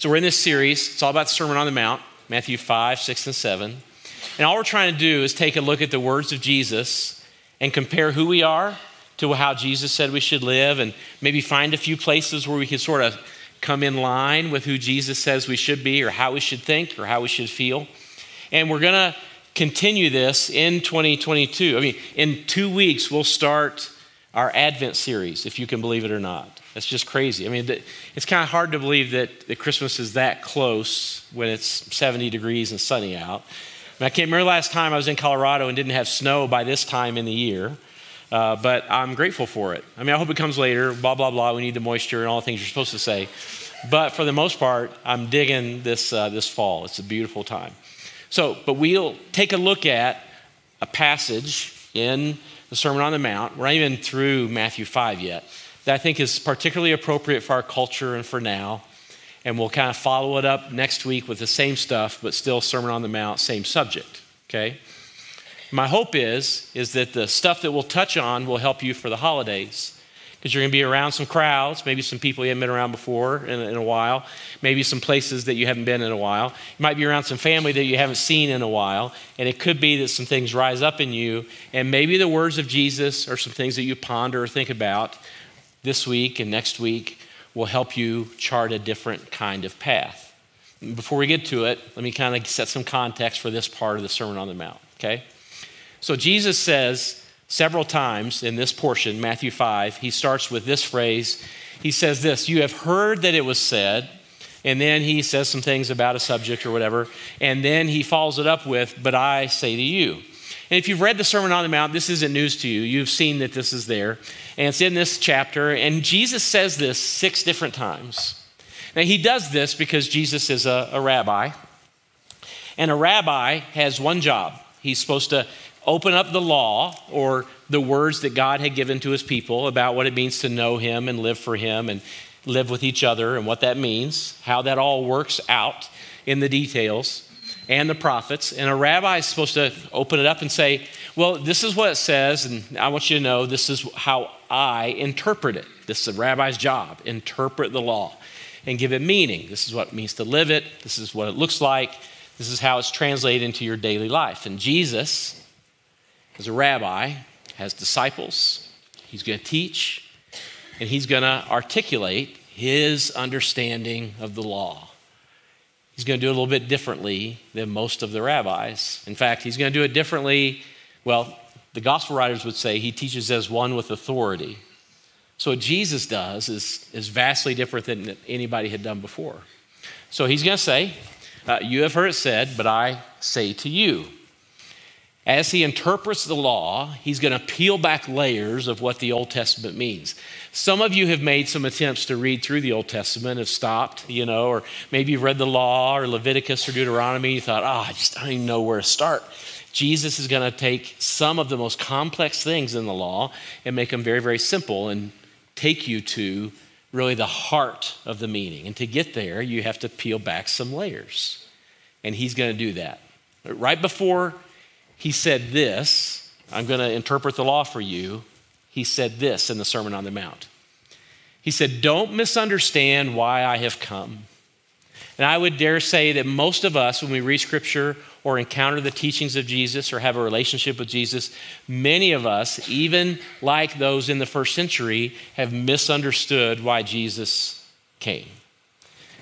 So we're in this series. It's all about the Sermon on the Mount, Matthew 5, 6, and 7. And all we're trying to do is take a look at the words of Jesus and compare who we are to how Jesus said we should live, and maybe find a few places where we can sort of come in line with who Jesus says we should be, or how we should think, or how we should feel. And we're going to continue this in 2022. I mean, in two weeks, we'll start our Advent series, if you can believe it or not. That's just crazy. I mean, it's kind of hard to believe that, that Christmas is that close when it's 70 degrees and sunny out. I, I can't remember last time I was in Colorado and didn't have snow by this time in the year. Uh, but I'm grateful for it. I mean, I hope it comes later, blah, blah, blah. We need the moisture and all the things you're supposed to say. But for the most part, I'm digging this, uh, this fall. It's a beautiful time. So, but we'll take a look at a passage in the Sermon on the Mount. We're not even through Matthew 5 yet that I think is particularly appropriate for our culture and for now. And we'll kind of follow it up next week with the same stuff, but still Sermon on the Mount, same subject. Okay? My hope is, is that the stuff that we'll touch on will help you for the holidays. Because you're going to be around some crowds, maybe some people you haven't been around before in, in a while, maybe some places that you haven't been in a while. You might be around some family that you haven't seen in a while, and it could be that some things rise up in you, and maybe the words of Jesus or some things that you ponder or think about this week and next week will help you chart a different kind of path. Before we get to it, let me kind of set some context for this part of the Sermon on the Mount, okay? So Jesus says several times in this portion, Matthew 5, he starts with this phrase. He says this You have heard that it was said, and then he says some things about a subject or whatever, and then he follows it up with, But I say to you. And if you've read the Sermon on the Mount, this isn't news to you. You've seen that this is there. And it's in this chapter. And Jesus says this six different times. Now, he does this because Jesus is a, a rabbi. And a rabbi has one job he's supposed to open up the law or the words that God had given to his people about what it means to know him and live for him and live with each other and what that means, how that all works out in the details and the prophets. And a rabbi is supposed to open it up and say, Well, this is what it says, and I want you to know this is how I interpret it. This is a rabbi's job interpret the law and give it meaning. This is what it means to live it, this is what it looks like, this is how it's translated into your daily life. And Jesus, as a rabbi, has disciples, he's going to teach, and he's going to articulate his understanding of the law. He's going to do it a little bit differently than most of the rabbis. In fact, he's going to do it differently. Well, the gospel writers would say he teaches as one with authority. So, what Jesus does is, is vastly different than anybody had done before. So, he's going to say, uh, You have heard it said, but I say to you. As he interprets the law, he's going to peel back layers of what the Old Testament means. Some of you have made some attempts to read through the Old Testament, have stopped, you know, or maybe you've read the law or Leviticus or Deuteronomy. You thought, oh, I just don't even know where to start. Jesus is going to take some of the most complex things in the law and make them very, very simple and take you to really the heart of the meaning. And to get there, you have to peel back some layers. And he's going to do that. Right before he said this I'm going to interpret the law for you. He said this in the Sermon on the Mount. He said, Don't misunderstand why I have come. And I would dare say that most of us, when we read scripture or encounter the teachings of Jesus or have a relationship with Jesus, many of us, even like those in the first century, have misunderstood why Jesus came.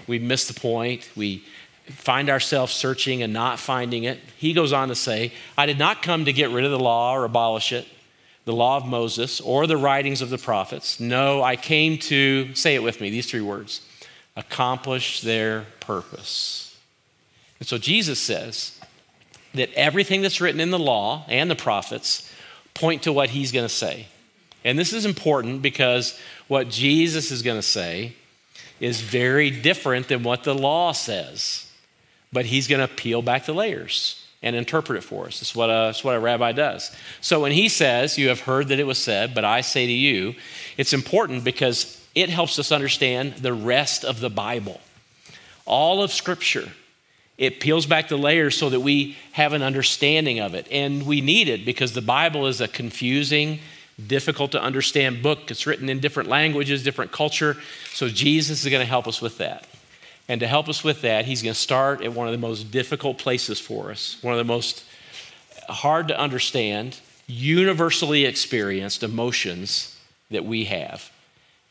We missed the point. We find ourselves searching and not finding it. He goes on to say, I did not come to get rid of the law or abolish it, the law of Moses or the writings of the prophets. No, I came to, say it with me, these three words accomplish their purpose. And so Jesus says that everything that's written in the law and the prophets point to what he's going to say. And this is important because what Jesus is going to say is very different than what the law says but he's going to peel back the layers and interpret it for us. That's what, a, what a rabbi does. So when he says, You have heard that it was said, but I say to you, it's important because it helps us understand the rest of the Bible. All of Scripture, it peels back the layers so that we have an understanding of it. And we need it because the Bible is a confusing, difficult to understand book. It's written in different languages, different culture. So Jesus is going to help us with that. And to help us with that, he's going to start at one of the most difficult places for us, one of the most hard to understand, universally experienced emotions that we have.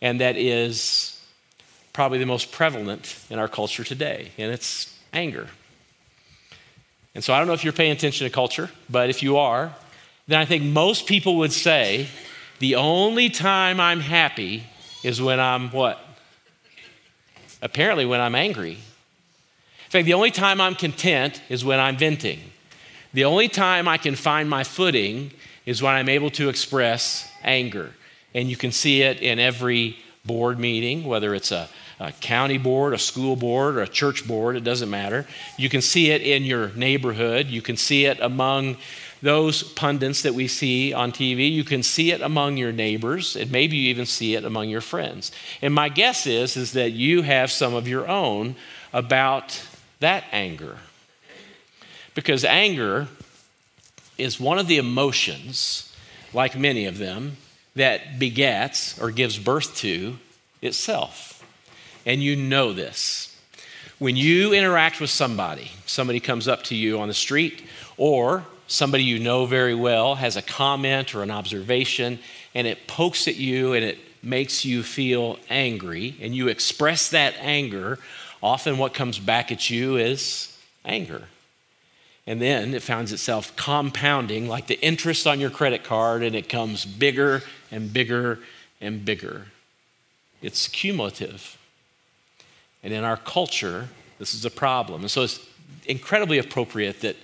And that is probably the most prevalent in our culture today, and it's anger. And so I don't know if you're paying attention to culture, but if you are, then I think most people would say the only time I'm happy is when I'm what? Apparently, when I'm angry. In fact, the only time I'm content is when I'm venting. The only time I can find my footing is when I'm able to express anger. And you can see it in every board meeting, whether it's a, a, county board, a school board, or a church board, it doesn't matter. You can see it in your neighborhood. You can see it among those pundits that we see on TV. You can see it among your neighbors, and maybe you even see it among your friends. And my guess is, is that you have some of your own about that anger. Because anger is one of the emotions, like many of them, that begets or gives birth to itself. And you know this. When you interact with somebody, somebody comes up to you on the street, or somebody you know very well has a comment or an observation, and it pokes at you and it makes you feel angry, and you express that anger, often what comes back at you is anger. And then it finds itself compounding like the interest on your credit card, and it comes bigger and bigger and bigger. It's cumulative. And in our culture, this is a problem. And so it's incredibly appropriate that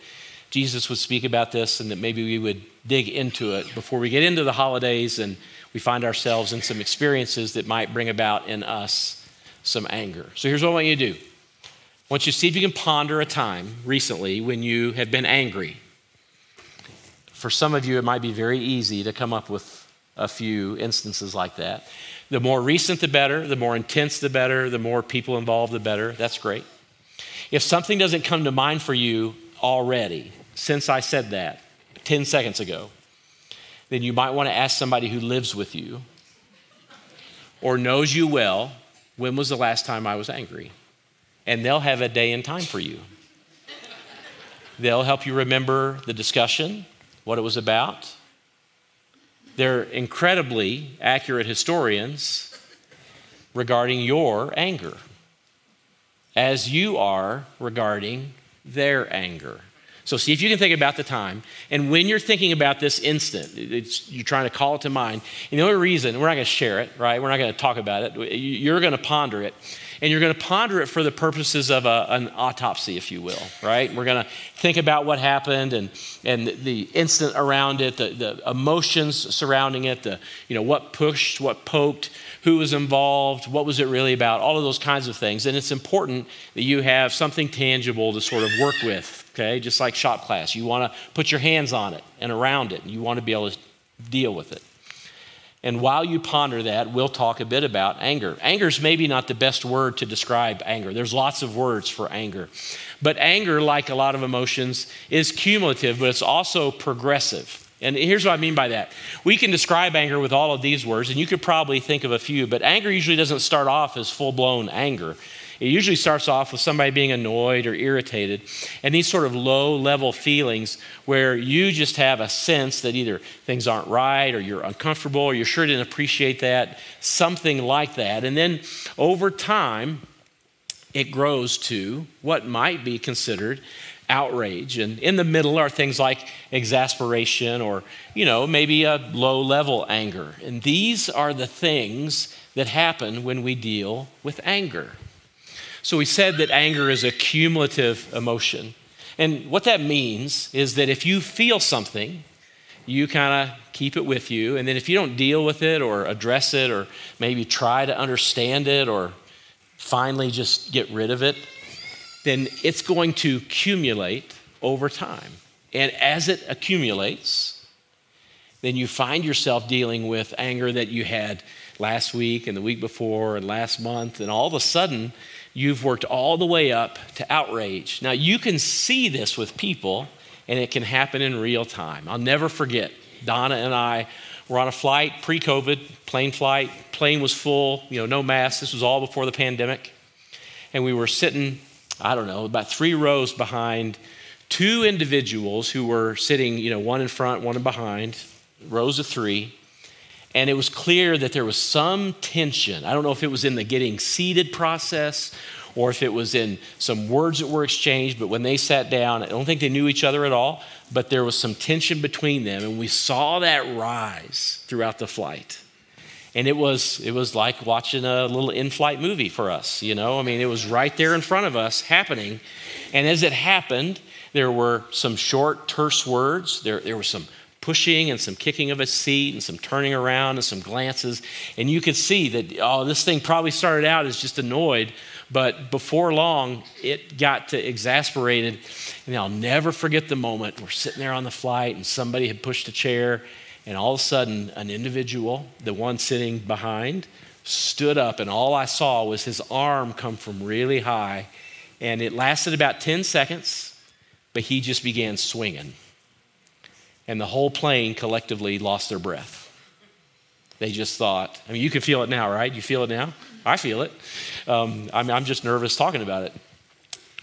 Jesus would speak about this and that maybe we would dig into it before we get into the holidays and we find ourselves in some experiences that might bring about in us some anger. So here's what I want you to do I want you to see if you can ponder a time recently when you have been angry. For some of you, it might be very easy to come up with a few instances like that. The more recent, the better. The more intense, the better. The more people involved, the better. That's great. If something doesn't come to mind for you already, since I said that 10 seconds ago, then you might want to ask somebody who lives with you or knows you well when was the last time I was angry? and they'll have a day and time for you. They'll help you remember the discussion, what it was about. They're incredibly accurate historians regarding your anger, as you are regarding their anger. So, see if you can think about the time. And when you're thinking about this instant, you're trying to call it to mind. And the only reason, we're not going to share it, right? We're not going to talk about it. You're going to ponder it and you're going to ponder it for the purposes of a, an autopsy, if you will, right? We're going to think about what happened and, and the instant around it, the, the emotions surrounding it, the, you know, what pushed, what poked, who was involved, what was it really about, all of those kinds of things. And it's important that you have something tangible to sort of work with, okay? Just like shop class. You want to put your hands on it and around it, and you want to be able to deal with it. And while you ponder that, we'll talk a bit about anger. Anger is maybe not the best word to describe anger. There's lots of words for anger. But anger, like a lot of emotions, is cumulative, but it's also progressive. And here's what I mean by that. We can describe anger with all of these words, and you could probably think of a few, but anger usually doesn't start off as full blown anger. It usually starts off with somebody being annoyed or irritated, and these sort of low level feelings where you just have a sense that either things aren't right or you're uncomfortable or you sure didn't appreciate that, something like that. And then over time, it grows to what might be considered outrage. And in the middle are things like exasperation or, you know, maybe a low level anger. And these are the things that happen when we deal with anger. So we said that anger is a cumulative emotion. And what that means is that if you feel something, you kind of keep it with you. And then if you don't deal with it or address it or maybe try to understand it or finally just get rid of it, then it's going to accumulate over time. And as it accumulates, then you find yourself dealing with anger that you had last week and the week before and last month. And all of a sudden, you've worked all the way up to outrage. Now, you can see this with people, and it can happen in real time. I'll never forget, Donna and I were on a flight pre COVID, plane flight. Plane was full, you know, no masks. This was all before the pandemic. and we were sitting, I don't know, about three rows behind two individuals who were sitting, you know, one in front, one in behind, rows of three. And it was clear that there was some tension. I don't know if it was in the getting seated process or if it was in some words that were exchanged, but when they sat down, I don't think they knew each other at all, but there was some tension between them, and we saw that rise throughout the flight. And it was, it was like watching a little in flight movie for us, you know? I mean, it was right there in front of us happening. And as it happened, there were some short, terse words. There, there was some pushing and some kicking of a seat and some turning around and some glances. And you could see that, oh, this thing probably started out as just annoyed, but before long, it got to exasperated. And I'll never forget the moment we're sitting there on the flight and somebody had pushed a chair, and all of a sudden, an individual, the one sitting behind, stood up, and all I saw was his arm come from really high. And it lasted about 10 seconds, but he just began swinging. And the whole plane collectively lost their breath. They just thought, I mean, you can feel it now, right? You feel it now? I feel it. Um, I'm, I'm just nervous talking about it.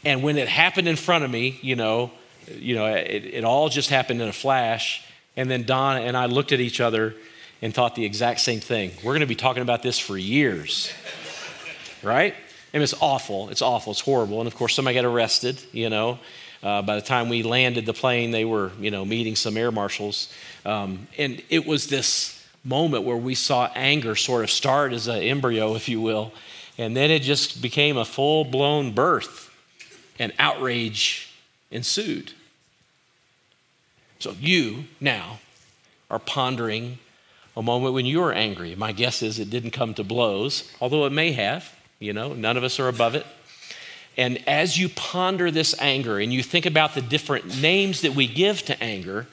And when it happened in front of me, you know, you know, it, it all just happened in a flash. And then Donna and I looked at each other and thought the exact same thing. We're going to be talking about this for years, right? And it's awful. It's awful. It's horrible. And of course, somebody got arrested, you know. Uh, by the time we landed the plane, they were, you know, meeting some air marshals. Um, and it was this moment where we saw anger sort of start as an embryo, if you will, and then it just became a full blown birth, and outrage ensued. So you now are pondering a moment when you were angry. My guess is it didn't come to blows, although it may have. You know, none of us are above it. And as you ponder this anger and you think about the different names that we give to anger,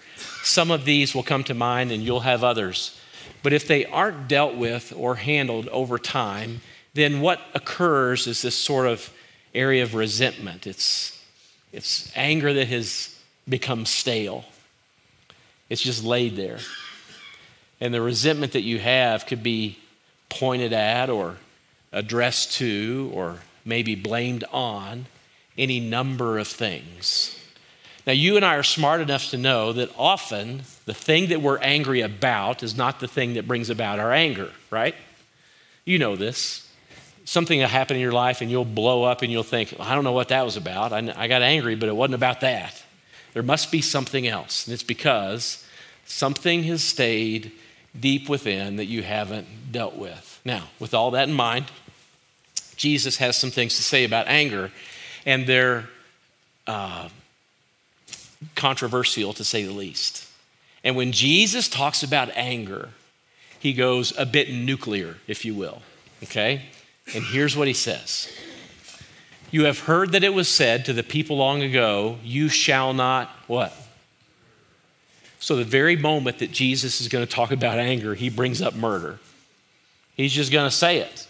some of these will come to mind and you'll have others. But if they aren't dealt with or handled over time, then what occurs is this sort of area of resentment. It's, it's anger that has become stale, it's just laid there. And the resentment that you have could be pointed at or addressed to or maybe blamed on any number of things. Now, you and I are smart enough to know that often the thing that we're angry about is not the thing that brings about our anger, right? You know this. Something will happen in your life and you'll blow up and you'll think, I don't know what that was about. I, got angry, but it wasn't about that. There must be something else. And it's because something has stayed deep within that you haven't dealt with. Now, with all that in mind, Jesus has some things to say about anger, and they're uh, controversial to say the least. And when Jesus talks about anger, he goes a bit nuclear, if you will. Okay? And here's what he says You have heard that it was said to the people long ago, You shall not what? So, the very moment that Jesus is going to talk about anger, he brings up murder. He's just going to say it.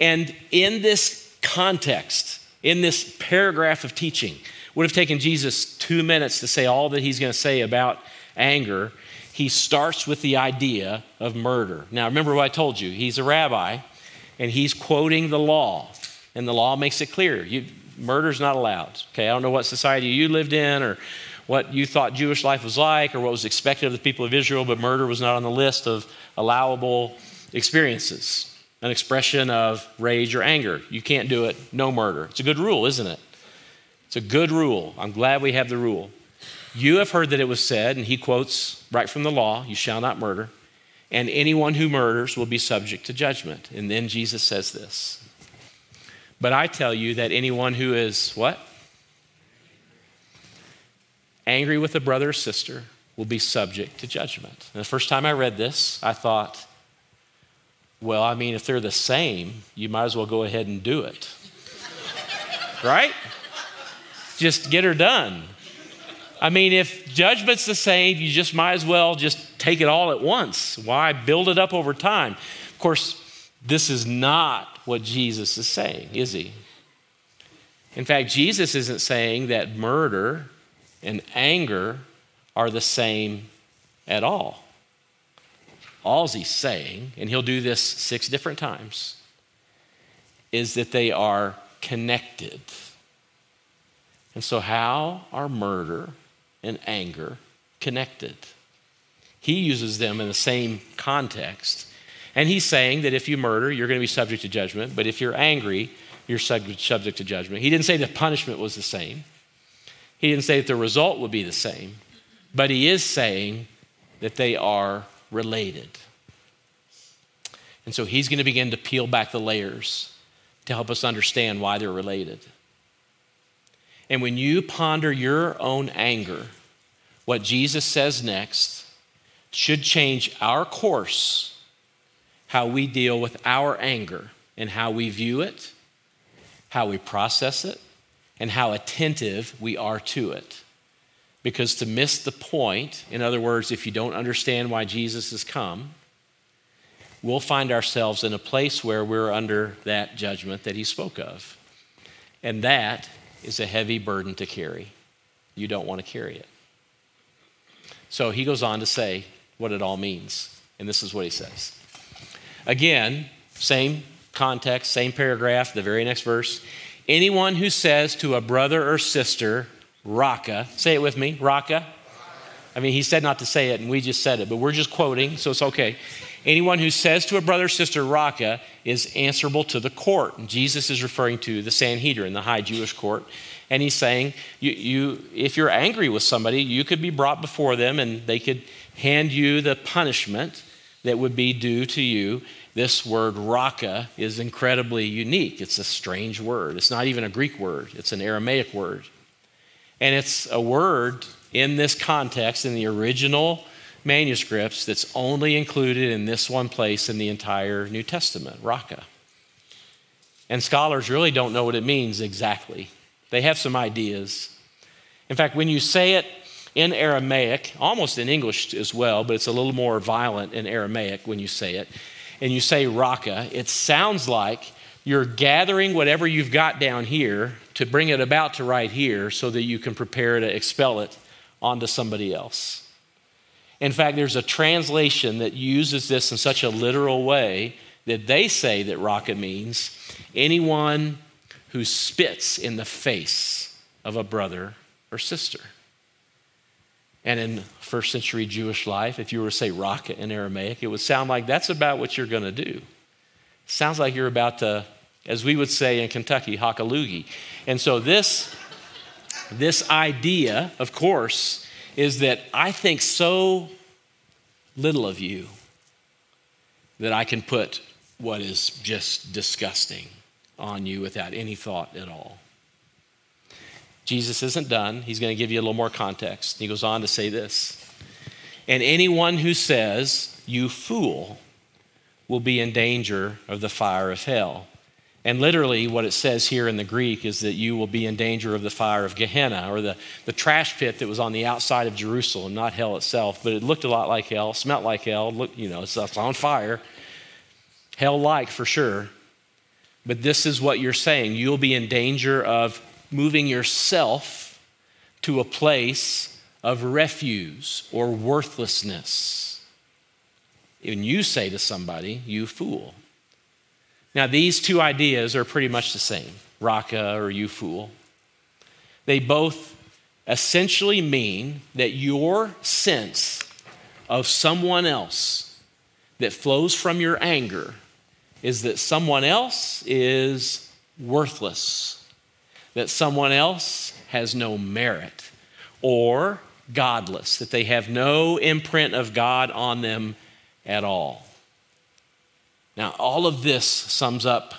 And in this context, in this paragraph of teaching, would have taken Jesus two minutes to say all that he's going to say about anger. He starts with the idea of murder. Now, remember what I told you. He's a rabbi, and he's quoting the law, and the law makes it clear. You, murder's not allowed. Okay, I don't know what society you lived in or what you thought Jewish life was like or what was expected of the people of Israel, but murder was not on the list of allowable experiences. An expression of rage or anger. You can't do it, no murder. It's a good rule, isn't it? It's a good rule. I'm glad we have the rule. You have heard that it was said, and he quotes right from the law, you shall not murder, and anyone who murders will be subject to judgment. And then Jesus says this. But I tell you that anyone who is what? Angry with a brother or sister will be subject to judgment. And the first time I read this, I thought, well, I mean, if they're the same, you might as well go ahead and do it. right? just get her done. I mean, if judgment's the same, you just might as well just take it all at once. Why build it up over time? Of course, this is not what Jesus is saying, is he? In fact, Jesus isn't saying that murder and anger are the same at all. All he's saying, and he'll do this six different times, is that they are connected. And so, how are murder and anger connected? He uses them in the same context. And he's saying that if you murder, you're going to be subject to judgment, but if you're angry, you're subject to judgment. He didn't say the punishment was the same, he didn't say that the result would be the same, but he is saying that they are related. And so he's going to begin to peel back the layers to help us understand why they're related. And when you ponder your own anger, what Jesus says next should change our course, how we deal with our anger and how we view it, how we process it, and how attentive we are to it. Because to miss the point, in other words, if you don't understand why Jesus has come, we'll find ourselves in a place where we're under that judgment that he spoke of. And that is a heavy burden to carry. You don't want to carry it. So he goes on to say what it all means. And this is what he says. Again, same context, same paragraph, the very next verse. Anyone who says to a brother or sister, Raca, say it with me, Raca. I mean, he said not to say it, and we just said it, but we're just quoting, so it's okay. Anyone who says to a brother or sister, Raca, is answerable to the court. And Jesus is referring to the Sanhedrin, the high Jewish court. And he's saying, you, you, if you're angry with somebody, you could be brought before them and they could hand you the punishment that would be due to you. This word raca is incredibly unique. It's a strange word. It's not even a Greek word, it's an Aramaic word. And it's a word in this context, in the original manuscripts, that's only included in this one place in the entire New Testament, raca. And scholars really don't know what it means exactly. They have some ideas. In fact, when you say it in Aramaic, almost in English as well, but it's a little more violent in Aramaic when you say it, and you say raca, it sounds like you're gathering whatever you've got down here to bring it about to right here so that you can prepare to expel it onto somebody else. In fact, there's a translation that uses this in such a literal way that they say that raca means anyone who spits in the face of a brother or sister. And in first century Jewish life, if you were to say raca in Aramaic, it would sound like that's about what you're going to do. Sounds like you're about to, as we would say in Kentucky, hock a loogie. And so this, this idea, of course, is that I think so little of you that I can put what is just disgusting on you without any thought at all. Jesus isn't done. He's going to give you a little more context. He goes on to say this And anyone who says, You fool, will be in danger of the fire of hell. And literally, what it says here in the Greek is that you will be in danger of the fire of Gehenna, or the, the trash pit that was on the outside of Jerusalem, not hell itself, but it looked a lot like hell, smelt like hell, look, you know, it's, it's on fire. Hell like for sure. But this is what you're saying. You'll be in danger of moving yourself to a place of refuse or worthlessness. And you say to somebody, you fool. Now, these two ideas are pretty much the same raca or you fool. They both essentially mean that your sense of someone else that flows from your anger is that someone else is worthless, that someone else has no merit, or godless, that they have no imprint of God on them at all. Now, all of this sums up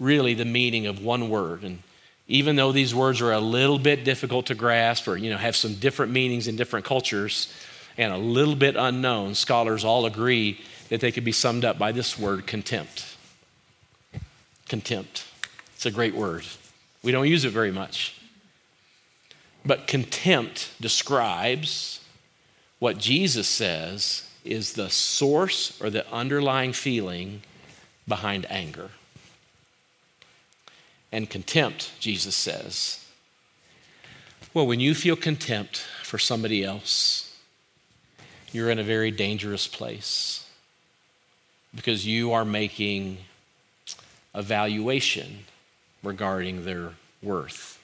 really the meaning of one word. And even though these words are a little bit difficult to grasp or you know have some different meanings in different cultures and a little bit unknown, scholars all agree that they could be summed up by this word contempt. Contempt. It's a great word. We don't use it very much. But contempt describes what Jesus says is the source or the underlying feeling behind anger. And contempt, Jesus says. Well, when you feel contempt for somebody else, you're in a very dangerous place because you are making a valuation regarding their worth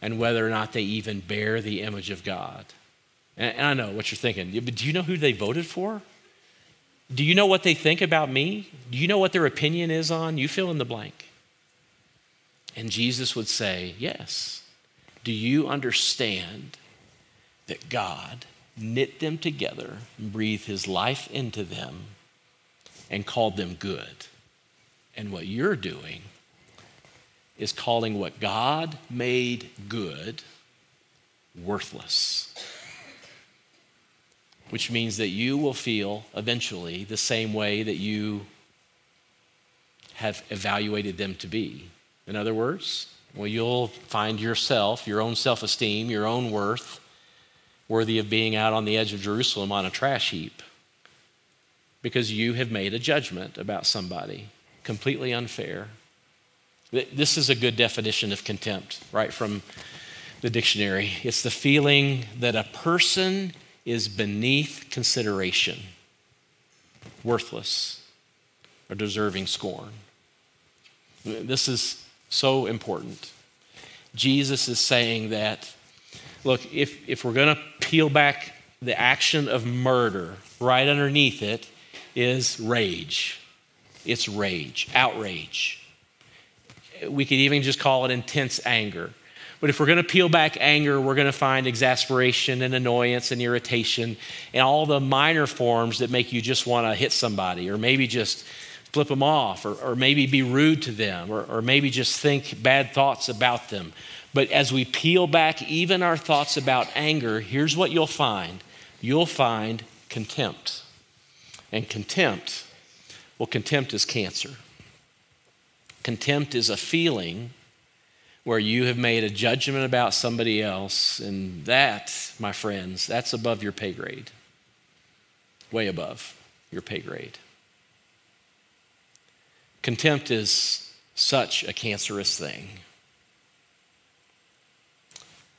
and whether or not they even bear the image of God. And I know what you're thinking, but do you know who they voted for? Do you know what they think about me? Do you know what their opinion is on? You fill in the blank. And Jesus would say, Yes. Do you understand that God knit them together and breathed his life into them and called them good? And what you're doing is calling what God made good worthless. Which means that you will feel eventually the same way that you have evaluated them to be. In other words, well, you'll find yourself, your own self esteem, your own worth, worthy of being out on the edge of Jerusalem on a trash heap because you have made a judgment about somebody completely unfair. This is a good definition of contempt, right from the dictionary. It's the feeling that a person is beneath consideration, worthless, or deserving scorn. This is so important. Jesus is saying that, look, if, if we're going to peel back the action of murder, right underneath it is rage. It's rage, outrage. We could even just call it intense anger. But if we're going to peel back anger, we're going to find exasperation and annoyance and irritation and all the minor forms that make you just want to hit somebody or maybe just flip them off or, or maybe be rude to them or, or maybe just think bad thoughts about them. But as we peel back even our thoughts about anger, here's what you'll find you'll find contempt. And contempt well, contempt is cancer. Contempt is a feeling where you have made a judgment about somebody else, and that, my friends, that's above your pay grade. Way above your pay grade. Contempt is such a cancerous thing.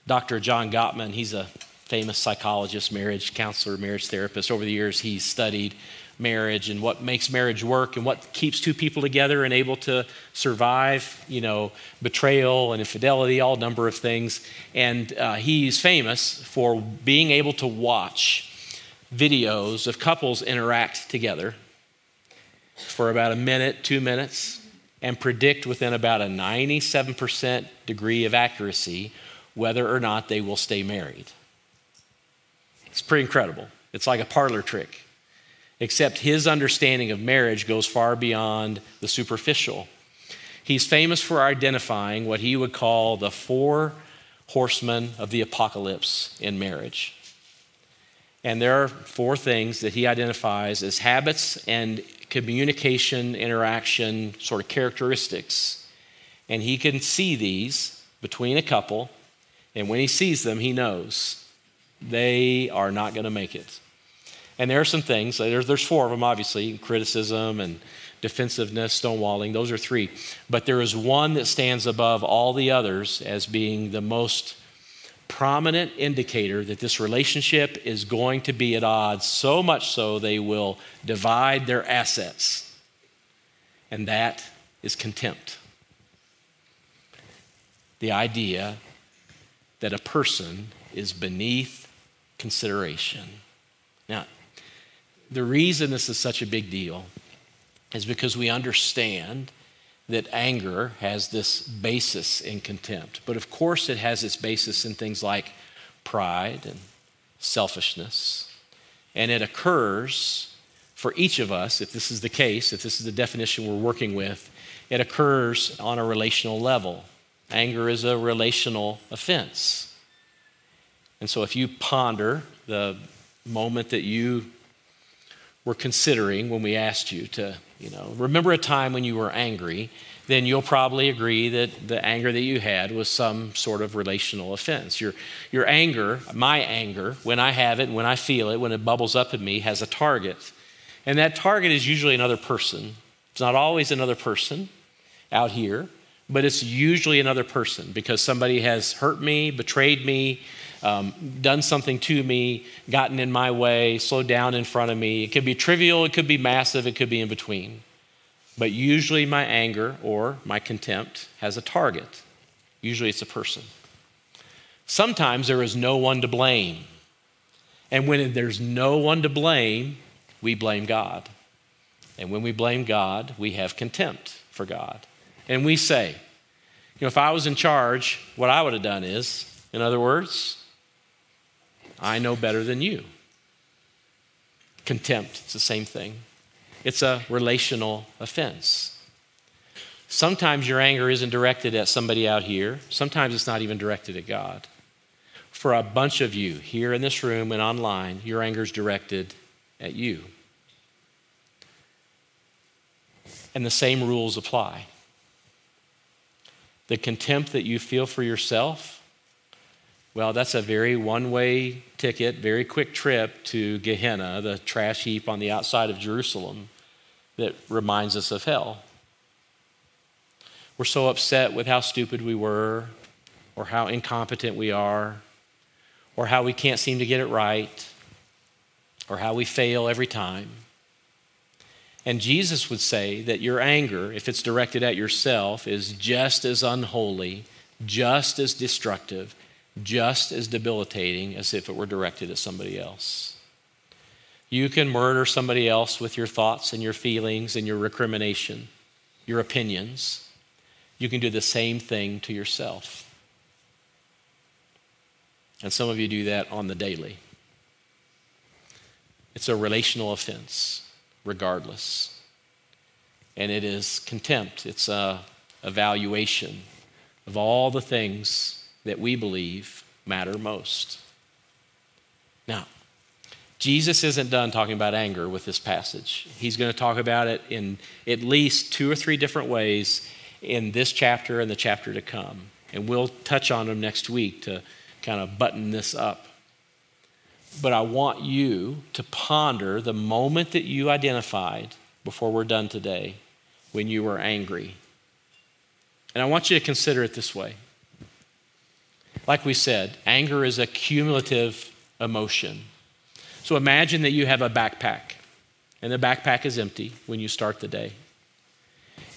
Dr. John Gottman, he's a famous psychologist, marriage counselor, marriage therapist. Over the years, he's studied marriage and what makes marriage work and what keeps two people together and able to survive, you know, betrayal and infidelity, all number of things. And uh, he's famous for being able to watch videos of couples interact together for about a minute, two minutes, and predict within about a 97% degree of accuracy whether or not they will stay married. It's pretty incredible. It's like a parlor trick except his understanding of marriage goes far beyond the superficial. He's famous for identifying what he would call the four horsemen of the apocalypse in marriage. And there are four things that he identifies as habits and communication, interaction, sort of characteristics. And he can see these between a couple, and when he sees them, he knows they are not going to make it. And there are some things, uh, there's, there's four of them, obviously criticism and defensiveness, stonewalling, those are three. But there is one that stands above all the others as being the most prominent indicator that this relationship is going to be at odds, so much so they will divide their assets. And that is contempt. The idea that a person is beneath consideration. Now, the reason this is such a big deal is because we understand that anger has this basis in contempt. But of course, it has its basis in things like pride and selfishness. And it occurs for each of us, if this is the case, if this is the definition we're working with, it occurs on a relational level. Anger is a relational offense. And so if you ponder the moment that you were considering when we asked you to, you know, remember a time when you were angry, then you'll probably agree that the anger that you had was some sort of relational offense. Your, your anger, my anger, when I have it, when I feel it, when it bubbles up in me, has a target. And that target is usually another person. It's not always another person out here, but it's usually another person because somebody has hurt me, betrayed me, um, done something to me, gotten in my way, slowed down in front of me. It could be trivial, it could be massive, it could be in between. But usually my anger or my contempt has a target. Usually it's a person. Sometimes there is no one to blame. And when there's no one to blame, we blame God. And when we blame God, we have contempt for God. And we say, you know, if I was in charge, what I would have done is, in other words, I know better than you. Contempt, it's the same thing. It's a relational offense. Sometimes your anger isn't directed at somebody out here, sometimes it's not even directed at God. For a bunch of you here in this room and online, your anger is directed at you. And the same rules apply. The contempt that you feel for yourself, well, that's a very one way ticket, very quick trip to Gehenna, the trash heap on the outside of Jerusalem that reminds us of hell. We're so upset with how stupid we were, or how incompetent we are, or how we can't seem to get it right, or how we fail every time. And Jesus would say that your anger, if it's directed at yourself, is just as unholy, just as destructive, just as debilitating as if it were directed at somebody else. You can murder somebody else with your thoughts and your feelings and your recrimination, your opinions. You can do the same thing to yourself. And some of you do that on the daily. It's a relational offense, regardless. And it is contempt, it's a evaluation of all the things that we believe matter most. Now, Jesus isn't done talking about anger with this passage. He's going to talk about it in at least two or three different ways in this chapter and the chapter to come. And we'll touch on them next week to kind of button this up. But I want you to ponder the moment that you identified before we're done today when you were angry. And I want you to consider it this way. Like we said, anger is a cumulative emotion. So imagine that you have a backpack, and the backpack is empty when you start the day.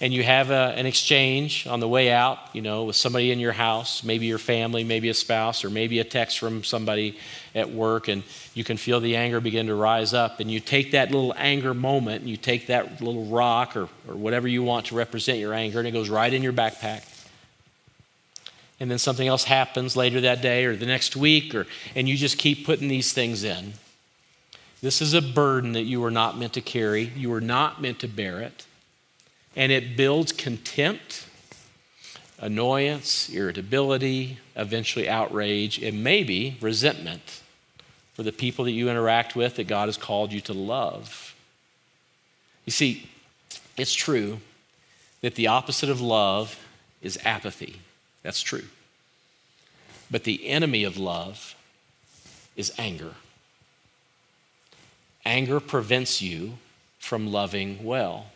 And you have a, an exchange on the way out, you know, with somebody in your house, maybe your family, maybe a spouse, or maybe a text from somebody at work, and you can feel the anger begin to rise up. And you take that little anger moment, and you take that little rock or, or whatever you want to represent your anger, and it goes right in your backpack and then something else happens later that day or the next week or and you just keep putting these things in this is a burden that you were not meant to carry. You were not meant to bear it. And it builds contempt, annoyance, irritability, eventually outrage, and maybe resentment for the people that you interact with that God has called you to love. You see, it's true that the opposite of love is apathy. That's true. But the enemy of love is anger. Anger prevents you from loving well.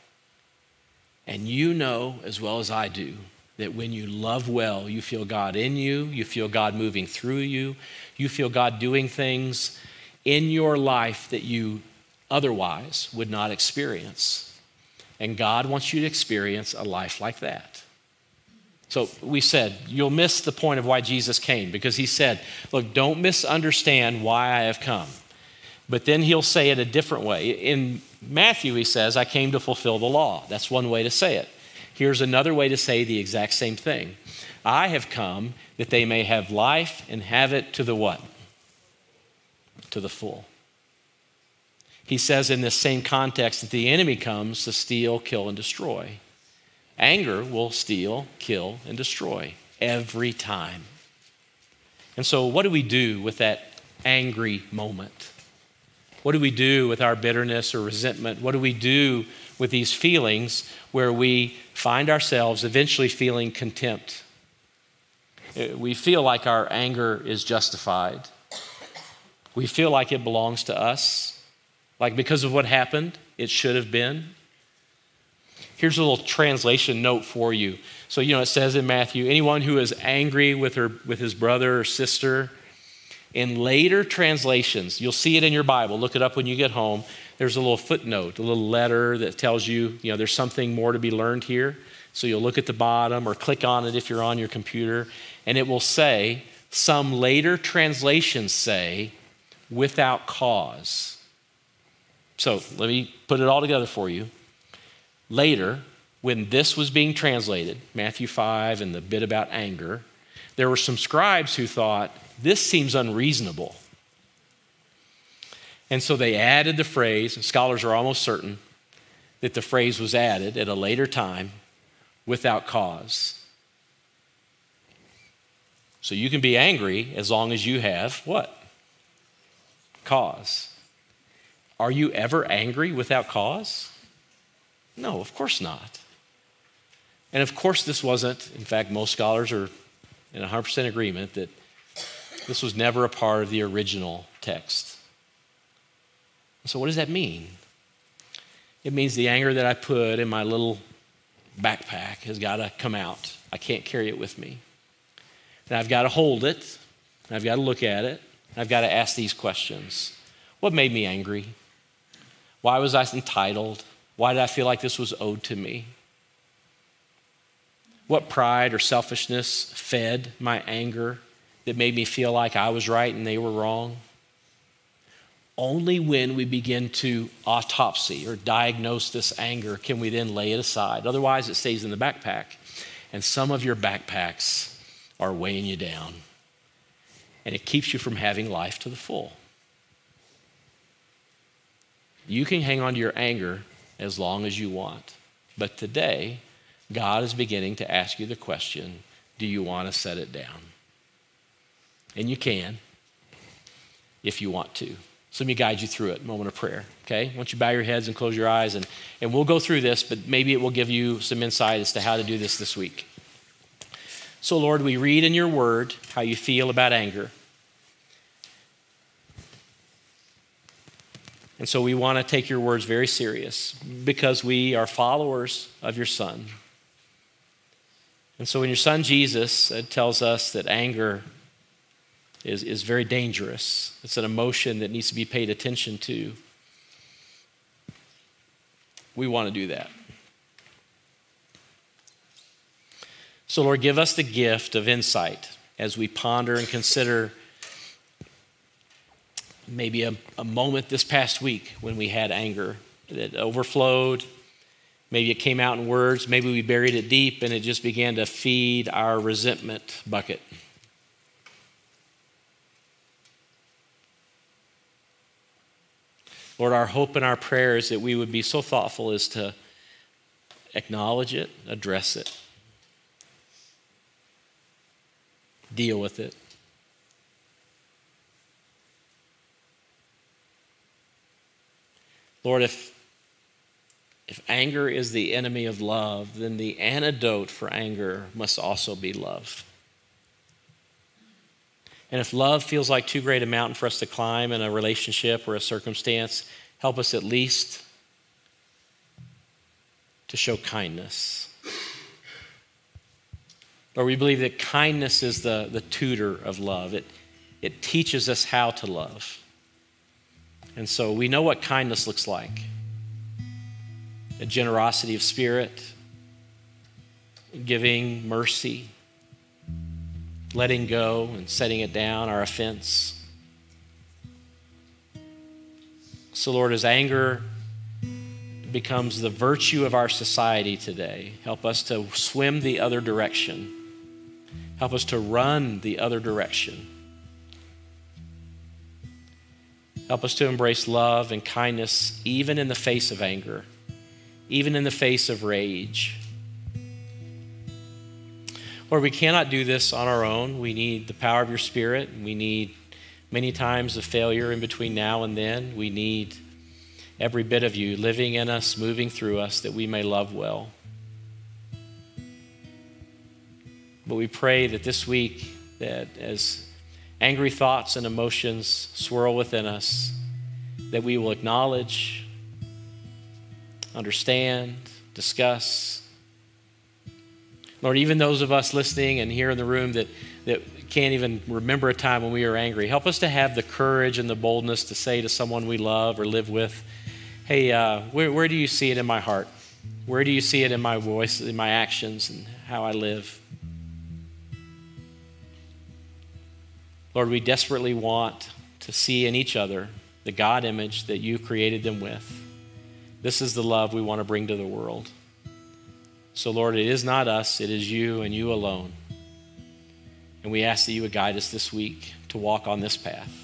And you know as well as I do that when you love well, you feel God in you, you feel God moving through you, you feel God doing things in your life that you otherwise would not experience. And God wants you to experience a life like that. So we said, you'll miss the point of why Jesus came because he said, Look, don't misunderstand why I have come. But then he'll say it a different way. In Matthew, he says, I came to fulfill the law. That's one way to say it. Here's another way to say the exact same thing I have come that they may have life and have it to the what? To the full. He says in this same context that the enemy comes to steal, kill, and destroy. Anger will steal, kill, and destroy every time. And so, what do we do with that angry moment? What do we do with our bitterness or resentment? What do we do with these feelings where we find ourselves eventually feeling contempt? Uh, we feel like our anger is justified. We feel like it belongs to us. Like because of what happened, it should have been. Here's a little translation note for you. So, you know, it says in Matthew anyone who is angry with, her, with his brother or sister, In later translations, you'll see it in your Bible. Look it up when you get home. There's a little footnote, a little letter that tells you, you know, there's something more to be learned here. So you'll look at the bottom or click on it if you're on your computer, and it will say, some later translations say, without cause. So let me put it all together for you. Later, when this was being translated, Matthew 5 and the bit about anger, there were some scribes who thought, this seems unreasonable. And so they added the phrase, and scholars are almost certain that the phrase was added at a later time without cause. So you can be angry as long as you have what? Cause. Are you ever angry without cause? No, of course not. And of course, this wasn't, in fact, most scholars are in 100% agreement that this was never a part of the original text. So, what does that mean? It means the anger that I put in my little backpack has got to come out. I can't carry it with me. And I've got to hold it, and I've got to look at it, and I've got to ask these questions What made me angry? Why was I entitled? Why did I feel like this was owed to me? What pride or selfishness fed my anger that made me feel like I was right and they were wrong? Only when we begin to autopsy or diagnose this anger can we then lay it aside. Otherwise, it stays in the backpack. And some of your backpacks are weighing you down. And it keeps you from having life to the full. You can hang on to your anger as long as you want. But today, God is beginning to ask you the question do you want to set it down? And you can if you want to. So let me guide you through it. Moment of prayer. Okay? Once you bow your heads and close your eyes, and, and we'll go through this, but maybe it will give you some insight as to how to do this this week. So, Lord, we read in your word how you feel about anger. And so we want to take your words very serious because we are followers of your Son. And so when your Son Jesus uh, tells us that anger is, is very dangerous, it's an emotion that needs to be paid attention to, we want to do that. So, Lord, give us the gift of insight as we ponder and consider maybe a, a moment this past week when we had anger that overflowed. Maybe it came out in words. Maybe we buried it deep and it just began to feed our resentment bucket. Lord, our hope and our prayer is that we would be so thoughtful as to acknowledge it, address it, deal with it. Lord, if, if anger is the enemy of love, then the antidote for anger must also be love. And if love feels like too great a mountain for us to climb in a relationship or a circumstance, help us at least to show kindness. Or we believe that kindness is the, the tutor of love. It, it teaches us how to love. And so we know what kindness looks like a generosity of spirit, giving mercy, letting go and setting it down, our offense. So, Lord, as anger becomes the virtue of our society today, help us to swim the other direction. Help us to run the other direction. Help us to embrace love and kindness even in the face of anger, even in the face of rage. Lord, we cannot do this on our own. We need the power of your Spirit. We need many times the failure in between now and then. We need every bit of you living in us, moving through us, that we may love well. But we pray that this week, that as angry thoughts and emotions swirl within us, that we will acknowledge, understand, discuss, Lord, even those of us listening and here in the room that, that can't even remember a time when we were angry, help us to have the courage and the boldness to say to someone we love or live with, hey, uh, where, where do you see it in my heart? Where do you see it in my voice, in my actions, and how I live? Lord, we desperately want to see in each other the God image that you created them with. This is the love we want to bring to the world. So, Lord, it is not us, it is you and you alone. And we ask that you would guide us this week to walk on this path.